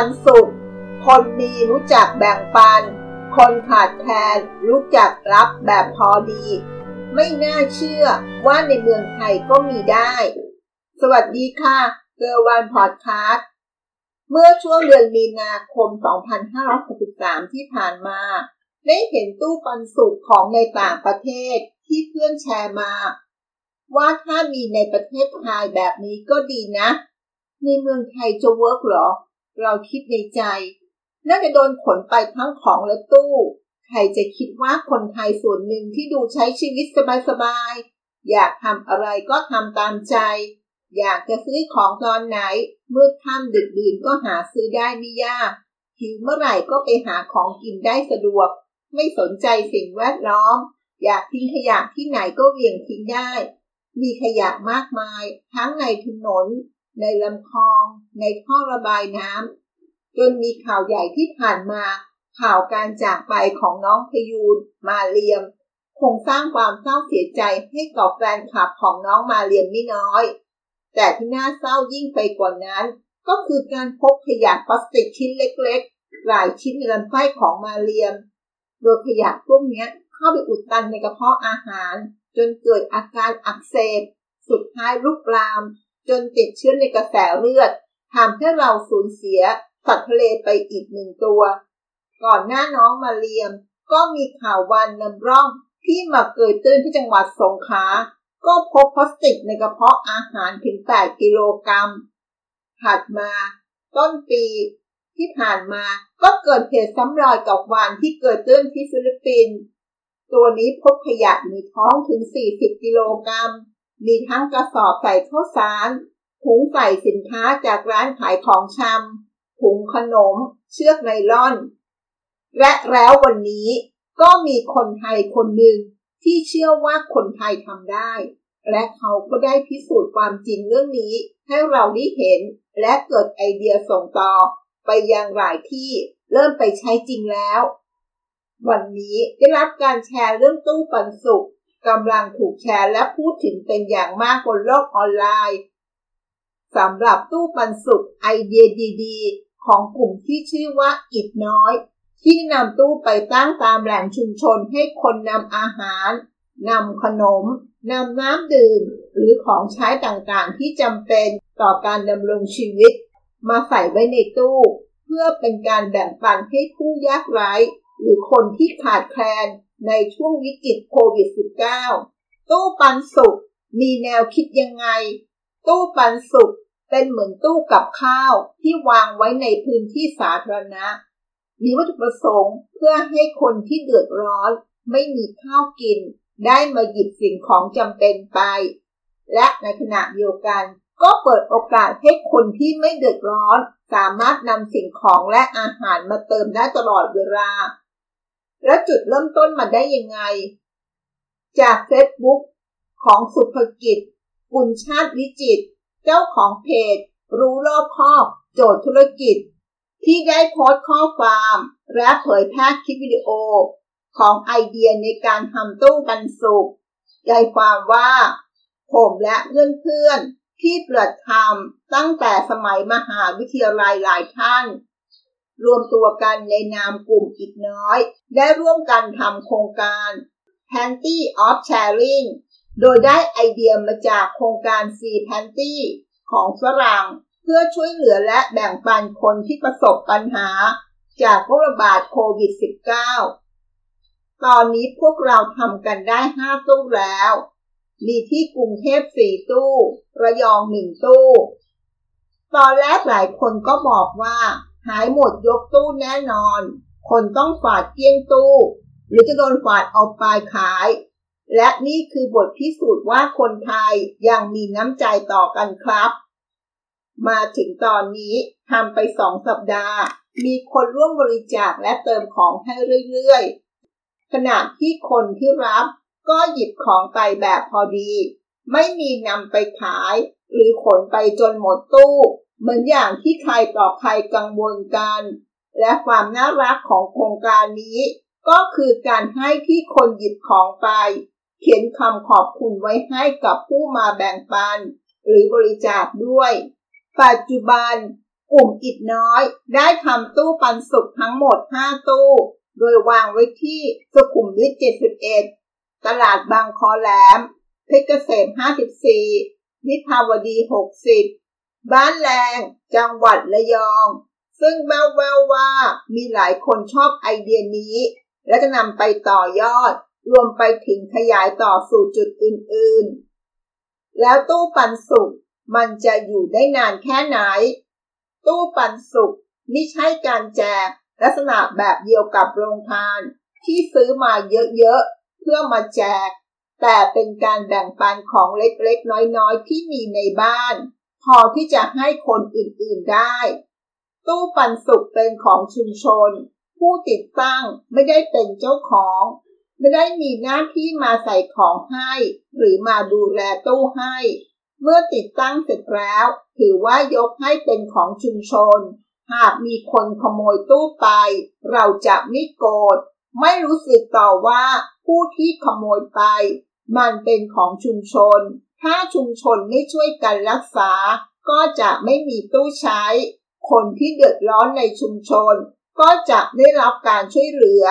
ปันสุข คนมีรู้จักแบ่งปัน คนขาดแคลนรู้จักรับแบบพอดี ไม่น่าเชื่อว่าในเมืองไทยก็มีได้ สวัสดีค่ะเกอร์วันพอดคาสต์เมื่อช่วงเดือนมีนาคม 2563 ที่ผ่านมา ได้เห็นตู้ปันสุขของในต่างประเทศที่เพื่อนแชร์มา ว่าถ้ามีในประเทศไทยแบบนี้ก็ดีนะ ในเมืองไทยจะเวิร์กหรอ เราคิดในใจ น่าจะโดนขนไปทั้งของและตู้ ใครจะคิดว่าคนไทยส่วนหนึ่งที่ดูใช้ชีวิตสบายๆ อยากทำอะไรก็ทำตามใจ อยากจะซื้อของตอนไหน มืดค่ำดึกดื่นก็หาซื้อได้ไม่ยาก หิวเมื่อไหร่ก็ไปหาของกินได้สะดวก ไม่สนใจสิ่งแวดล้อม อยากทิ้งขยะที่ไหนก็เวี่ยงทิ้งได้ มีขยะมากมาย ทั้งในถนน ในลำคลอง ในท่อระบายน้ำจนมีข่าวใหญ่ที่ผ่านมาข่าวการจากไปของน้องพยูนมาเรียม คงสร้างความเศร้าเสียใจให้กับแฟนคลับของน้องมาเรียมไม่น้อย แต่ที่น่าเศร้ายิ่งไปกว่านั้น ก็คือการพบขยะพลาสติกชิ้นเล็กๆ หลายชิ้นในลำไส้ของมาเรียม โดยขยะพวกนี้เข้าไปอุดตันในกระเพาะอาหาร จนเกิดอาการอักเสบ สุดท้ายลุกลาม จนติดเชื้อในกระแสเลือดทำให้เราสูญเสียสัตว์ทะเลไปอีกหนึ่งตัว ก่อนหน้าน้องมาเรียม ก็มีข่าววันนำร่องที่มาเกิดตื้นที่จังหวัดสงขลาก็พบพลาสติกในกระเพาะอาหารถึง 8 กิโลกรัม ถัดมา ต้นปีที่ผ่านมาก็เกิดเหตุซ้ำรอยกับวานที่เกิดตื้นที่ฟิลิปปินส์ตัวนี้พบขยะในท้องถึง 40 กิโลกรัม มีทั้งกระสอบใส่ข้าวสารถุงใส่สินค้าจากร้านขายของชำถุงขนม เชือกไนล่อน และแล้ววันนี้ก็มีคนไทยคนหนึ่งที่เชื่อว่าคนไทยทำได้ และเขาก็ได้พิสูจน์ความจริงเรื่องนี้ ให้เราได้เห็นและเกิดไอเดียส่งต่อ ไปยังหลายที่เริ่มไปใช้จริงแล้ว วันนี้ได้รับการแชร์เรื่องตู้ปันสุข กำลังถูกแชร์และพูดถึงเป็นอย่างมากบนโลกออนไลน์สำหรับตู้ปันสุขไอเดียดีๆ ของกลุ่มที่ชื่อว่าอิดน้อย ที่นำตู้ไปตั้งตามแหล่งชุมชนให้คนนำอาหารนำขนมนำน้ำดื่ม หรือของใช้ต่างๆ ที่จำเป็นต่อการดำรงชีวิต มาใส่ไว้ในตู้ เพื่อเป็นการแบ่งปันให้ผู้ยากไร้ หรือคนที่ขาดแคลน ในช่วงวิกฤตโควิด -19 ตู้ปันสุข มีแนวคิดยังไง ตู้ปันสุขเป็นเหมือนตู้กับข้าวที่วางไว้ในพื้นที่สาธารณะ มีวัตถุประสงค์เพื่อให้คนที่เดือดร้อน ไม่มีข้าวกิน ได้มาหยิบสิ่งของจำเป็นไป และในขณะเดียวกันก็เปิดโอกาสให้คนที่ไม่เดือดร้อน สามารถนำสิ่งของและอาหารมาเติมได้ตลอดเวลา และจุดเริ่มต้นมาได้ยังไง จากเฟซบุ๊กของสุภกิจ กุลชาติวิจิต เจ้าของเพจ รู้รอบคอบ โจทย์ธุรกิจ ที่ได้โพสต์ข้อความ และเผยแพร่คลิปวิดีโอ ของไอเดียในการทำตู้ปันสุขใจความว่า ผมและเพื่อนๆที่เปิดทำตั้งแต่สมัยมหาวิทยาลัยหลายท่าน รวมตัวกันในนามกลุ่มอีกน้อย ได้ร่วมกันทำโครงการ Panty of Sharing โดยได้ไอเดียมาจากโครงการ Free Panty ของฝรั่ง เพื่อช่วยเหลือและแบ่งปันคนที่ประสบปัญหา จากโรคระบาดโควิด -19 ตอนนี้พวกเราทำกันได้ 5 ตู้แล้ว มีที่กรุงเทพ 4 ตู้ ระยอง 1 ตู้ ตอนแรกหลายคนก็บอกว่า หายหมดยกตู้แน่นอน คนต้องฝาดเกี้ยงตู้ หรือจะโดนฝาดเอาปลายขาย และนี่คือบทพิสูจน์ว่าคนไทยยังมีน้ำใจต่อกันครับ มาถึงตอนนี้ทำไปสองสัปดาห์ มีคนร่วมบริจาคและเติมของให้เรื่อยๆ ขณะที่คนที่รับก็หยิบของไปแบบพอดี ไม่มีนำไปขาย หรือขนไปจนหมดตู้ เหมือนอย่างที่ใครต่อใครกังวลกัน และความน่ารักของโครงการนี้ ก็คือการให้ที่คนหยิบของไป เขียนคำขอบคุณไว้ให้กับผู้มาแบ่งปัน หรือบริจาคด้วย ปัจจุบันกลุ่มอิดน้อยได้ทำตู้ปันสุกทั้งหมด 5 ตู้ โดยวางไว้ที่สุขุมวิท 71 ตลาดบางคอแหลม เพชรเกษม 54วิภาวดี 60 บ้านแรง จังหวัดระยอง ซึ่งแววแววว่ามีหลายคนชอบไอเดียนี้ และจะนำไปต่อยอด รวมไปถึงขยายต่อสู่จุดอื่นๆ แล้วตู้ปันสุกมันจะอยู่ได้นานแค่ไหน ตู้ปันสุกไม่ใช่การแจกลักษณะแบบเดียวกับโรงทาน ที่ซื้อมาเยอะๆ เพื่อมาแจก แต่เป็นการแบ่งปันของเล็กๆ น้อยๆ ที่มีในบ้าน พอที่จะให้คนอื่นๆได้ ตู้ปันสุกเป็นของชุมชน ผู้ติดตั้งไม่ได้เป็นเจ้าของ ไม่ได้มีหน้าที่มาใส่ของให้ หรือมาดูแลตู้ให้ เมื่อติดตั้งเสร็จแล้ว ถือว่ายกให้เป็นของชุมชน หากมีคนขโมยตู้ไป เราจะไม่โกรธไม่รู้สึกต่อว่าผู้ที่ขโมยไป มันเป็นของชุมชน ถ้าชุมชนไม่ช่วยกันรักษา ก็จะไม่มีตู้ใช้ คนที่เดือดร้อนในชุมชน ก็จะได้รับการช่วยเหลือ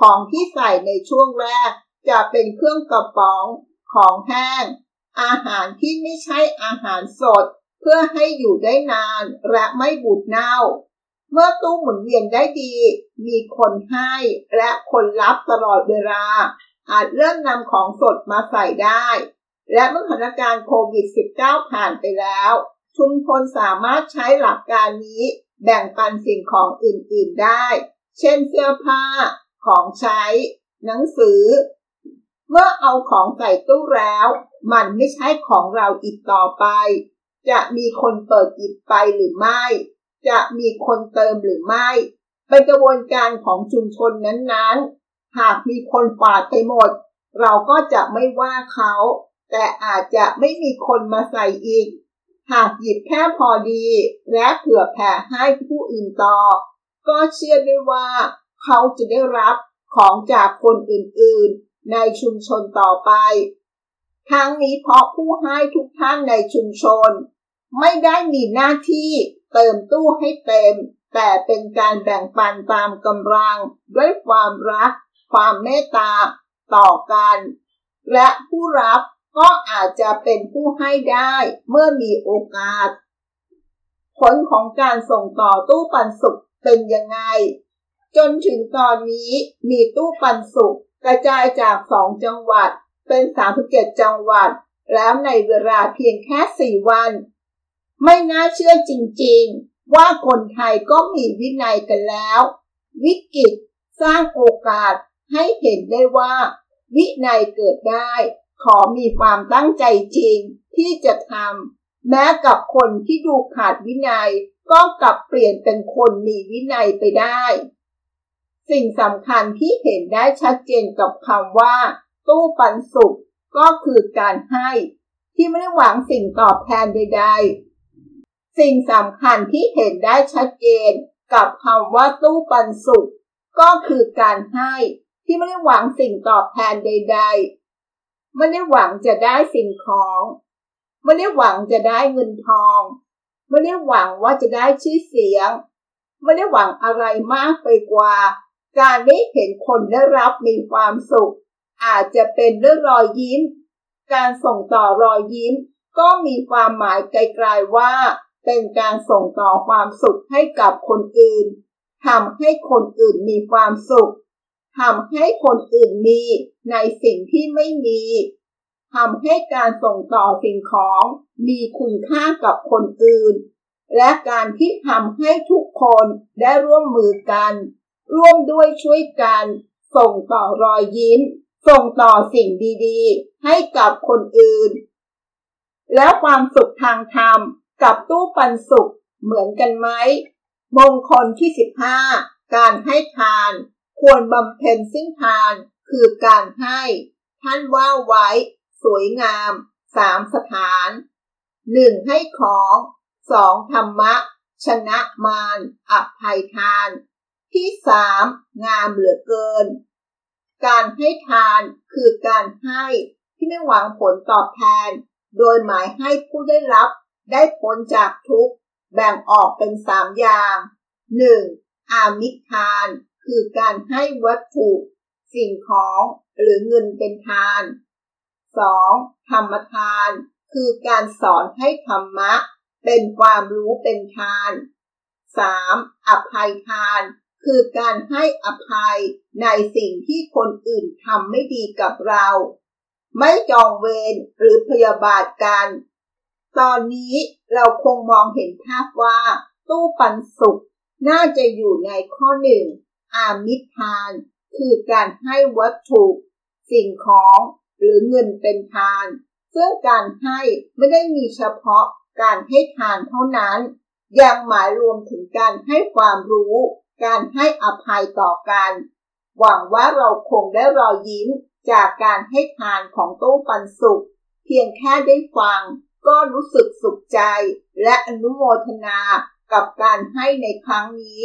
ของที่ใส่ในช่วงแรก จะเป็นเครื่องกระป๋อง ของแห้ง อาหารที่ไม่ใช่อาหารสด เพื่อให้อยู่ได้นานและไม่บูดเน่า เมื่อตู้หมุนเวียนได้ดี มีคนให้และคนรับตลอดเวลาอาจเริ่มนำของสดมาใส่ได้ และเมื่อสถานการณ์โควิด -19 ผ่านไปแล้ว ชุมชนสามารถใช้หลักการนี้แบ่งปันสิ่งของอื่นๆได้ เช่นเสื้อผ้า ของใช้ หนังสือ เมื่อเอาของใส่ตู้แล้ว มันไม่ใช่ของเราอีกต่อไป จะมีคนเปิดหยิบไปหรือไม่ จะมีคนเติมหรือไม่ เป็นกระบวนการของชุมชนนั้นๆ หากมีคนฝาดไปหมด เราก็จะไม่ว่าเขา แต่อาจจะไม่มีคนมาใส่อีก หากหยิบแค่พอดี และเผื่อแผ่ให้ผู้อื่นต่อ ก็เชื่อได้ว่าเขาจะได้รับของจากคนอื่นๆ ในชุมชนต่อไป ทั้งนี้เพราะผู้ให้ทุกท่านในชุมชน ไม่ได้มีหน้าที่เติมตู้ให้เต็ม แต่เป็นการแบ่งปันตามกำลัง ด้วยความรัก ความเมตตา ต่อกัน และผู้รับ ก็อาจจะเป็นผู้ให้ได้เมื่อมีโอกาส ผลของการส่งต่อตู้ปันสุขเป็นยังไง จนถึงตอนนี้มีตู้ปันสุขกระจายจากสองจังหวัดเป็น 37 จังหวัด แล้วในเวลาเพียงแค่ 4 วัน ไม่น่าเชื่อจริงๆ ว่าคนไทยก็มีวินัยกันแล้ว วิกฤตสร้างโอกาสให้เห็นได้ว่า วินัยเกิดได้ ขอมีความตั้งใจจริงที่จะทำแม้กับคนที่ดูขาดวินัย ก็กลับเปลี่ยนเป็นคนมีวินัยไปได้ สิ่งสำคัญที่เห็นได้ชัดเจนกับคำว่า ตู้ปันสุขก็คือการให้ที่ไม่ได้หวังสิ่งตอบแทนใด ๆ สิ่งสำคัญที่เห็นได้ชัดเจนกับคำว่าตู้ปันสุขก็คือการให้ที่ไม่ได้หวังสิ่งตอบแทนใด ๆ ไม่ได้หวังจะได้สิ่งของไม่ได้หวังจะได้เงินทองไม่ได้หวังว่าจะได้ชื่อเสียงไม่ได้หวังอะไรมากไปกว่า การได้เห็นคนได้รับมีความสุข อาจจะเป็นด้วยรอยยิ้ม การส่งต่อรอยยิ้ม ก็มีความหมายไกลๆว่า เป็นการส่งต่อความสุขให้กับคนอื่นทำให้คนอื่นมีความสุข ทำให้คนอื่นมีในสิ่งที่ไม่มีทำให้การส่งต่อสิ่งของมีคุณค่ากับคนอื่น และการที่ทำให้ทุกคนได้ร่วมมือกัน ร่วมด้วยช่วยกัน ส่งต่อรอยยิ้ม ส่งต่อสิ่งดีๆ ให้กับคนอื่น แล้วความสุขทางธรรมกับตู้ปันสุขเหมือนกันไหมมงคลที่ 15 การให้ทาน ควรบำเพ็ญซึ่งทานคือการให้ ท่านว่าไว้ สวยงามสามสถานหนึ่งให้ของสองธรรมะ ชนะมารอภัยทาน ที่สามงามเหลือเกิน การให้ทานคือการให้ที่ไม่หวังผลตอบแทน โดยหมายให้ผู้ได้รับได้พ้นจากทุกข์ แบ่งออกเป็นสามอย่าง 1. อามิทาน คือการให้วัตถุ สิ่งของหรือเงินเป็นทาน 2. ธรรมทาน คือการสอนให้ธรรมะ เป็นความรู้เป็นทาน 3. อภัยทาน คือการให้อภัยในสิ่งที่คนอื่นทำไม่ดีกับเรา ไม่จองเวรหรือพยาบาทกัน ตอนนี้เราคงมองเห็นภาพว่า ตู้ปันสุขน่าจะอยู่ในข้อหนึ่ง อามิตรทาน คือการให้วัตถุ สิ่งของหรือเงินเป็นทาน ซึ่งการให้ไม่ได้มีเฉพาะการให้ทานเท่านั้น ยังหมายรวมถึงการให้ความรู้ การให้อภัยต่อกัน หวังว่าเราคงได้รอยยิ้มจากการให้ทานของตู้ปันสุข เพียงแค่ได้ฟัง ก็รู้สึกสุขใจและอนุโมทนากับการให้ในครั้งนี้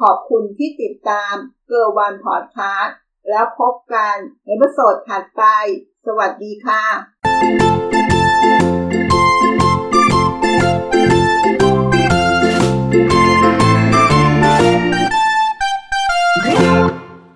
ขอบคุณที่ติดตามเกอร์วันพอดคาสต์แล้วพบกันในบทสดถัดไป สวัสดีค่ะ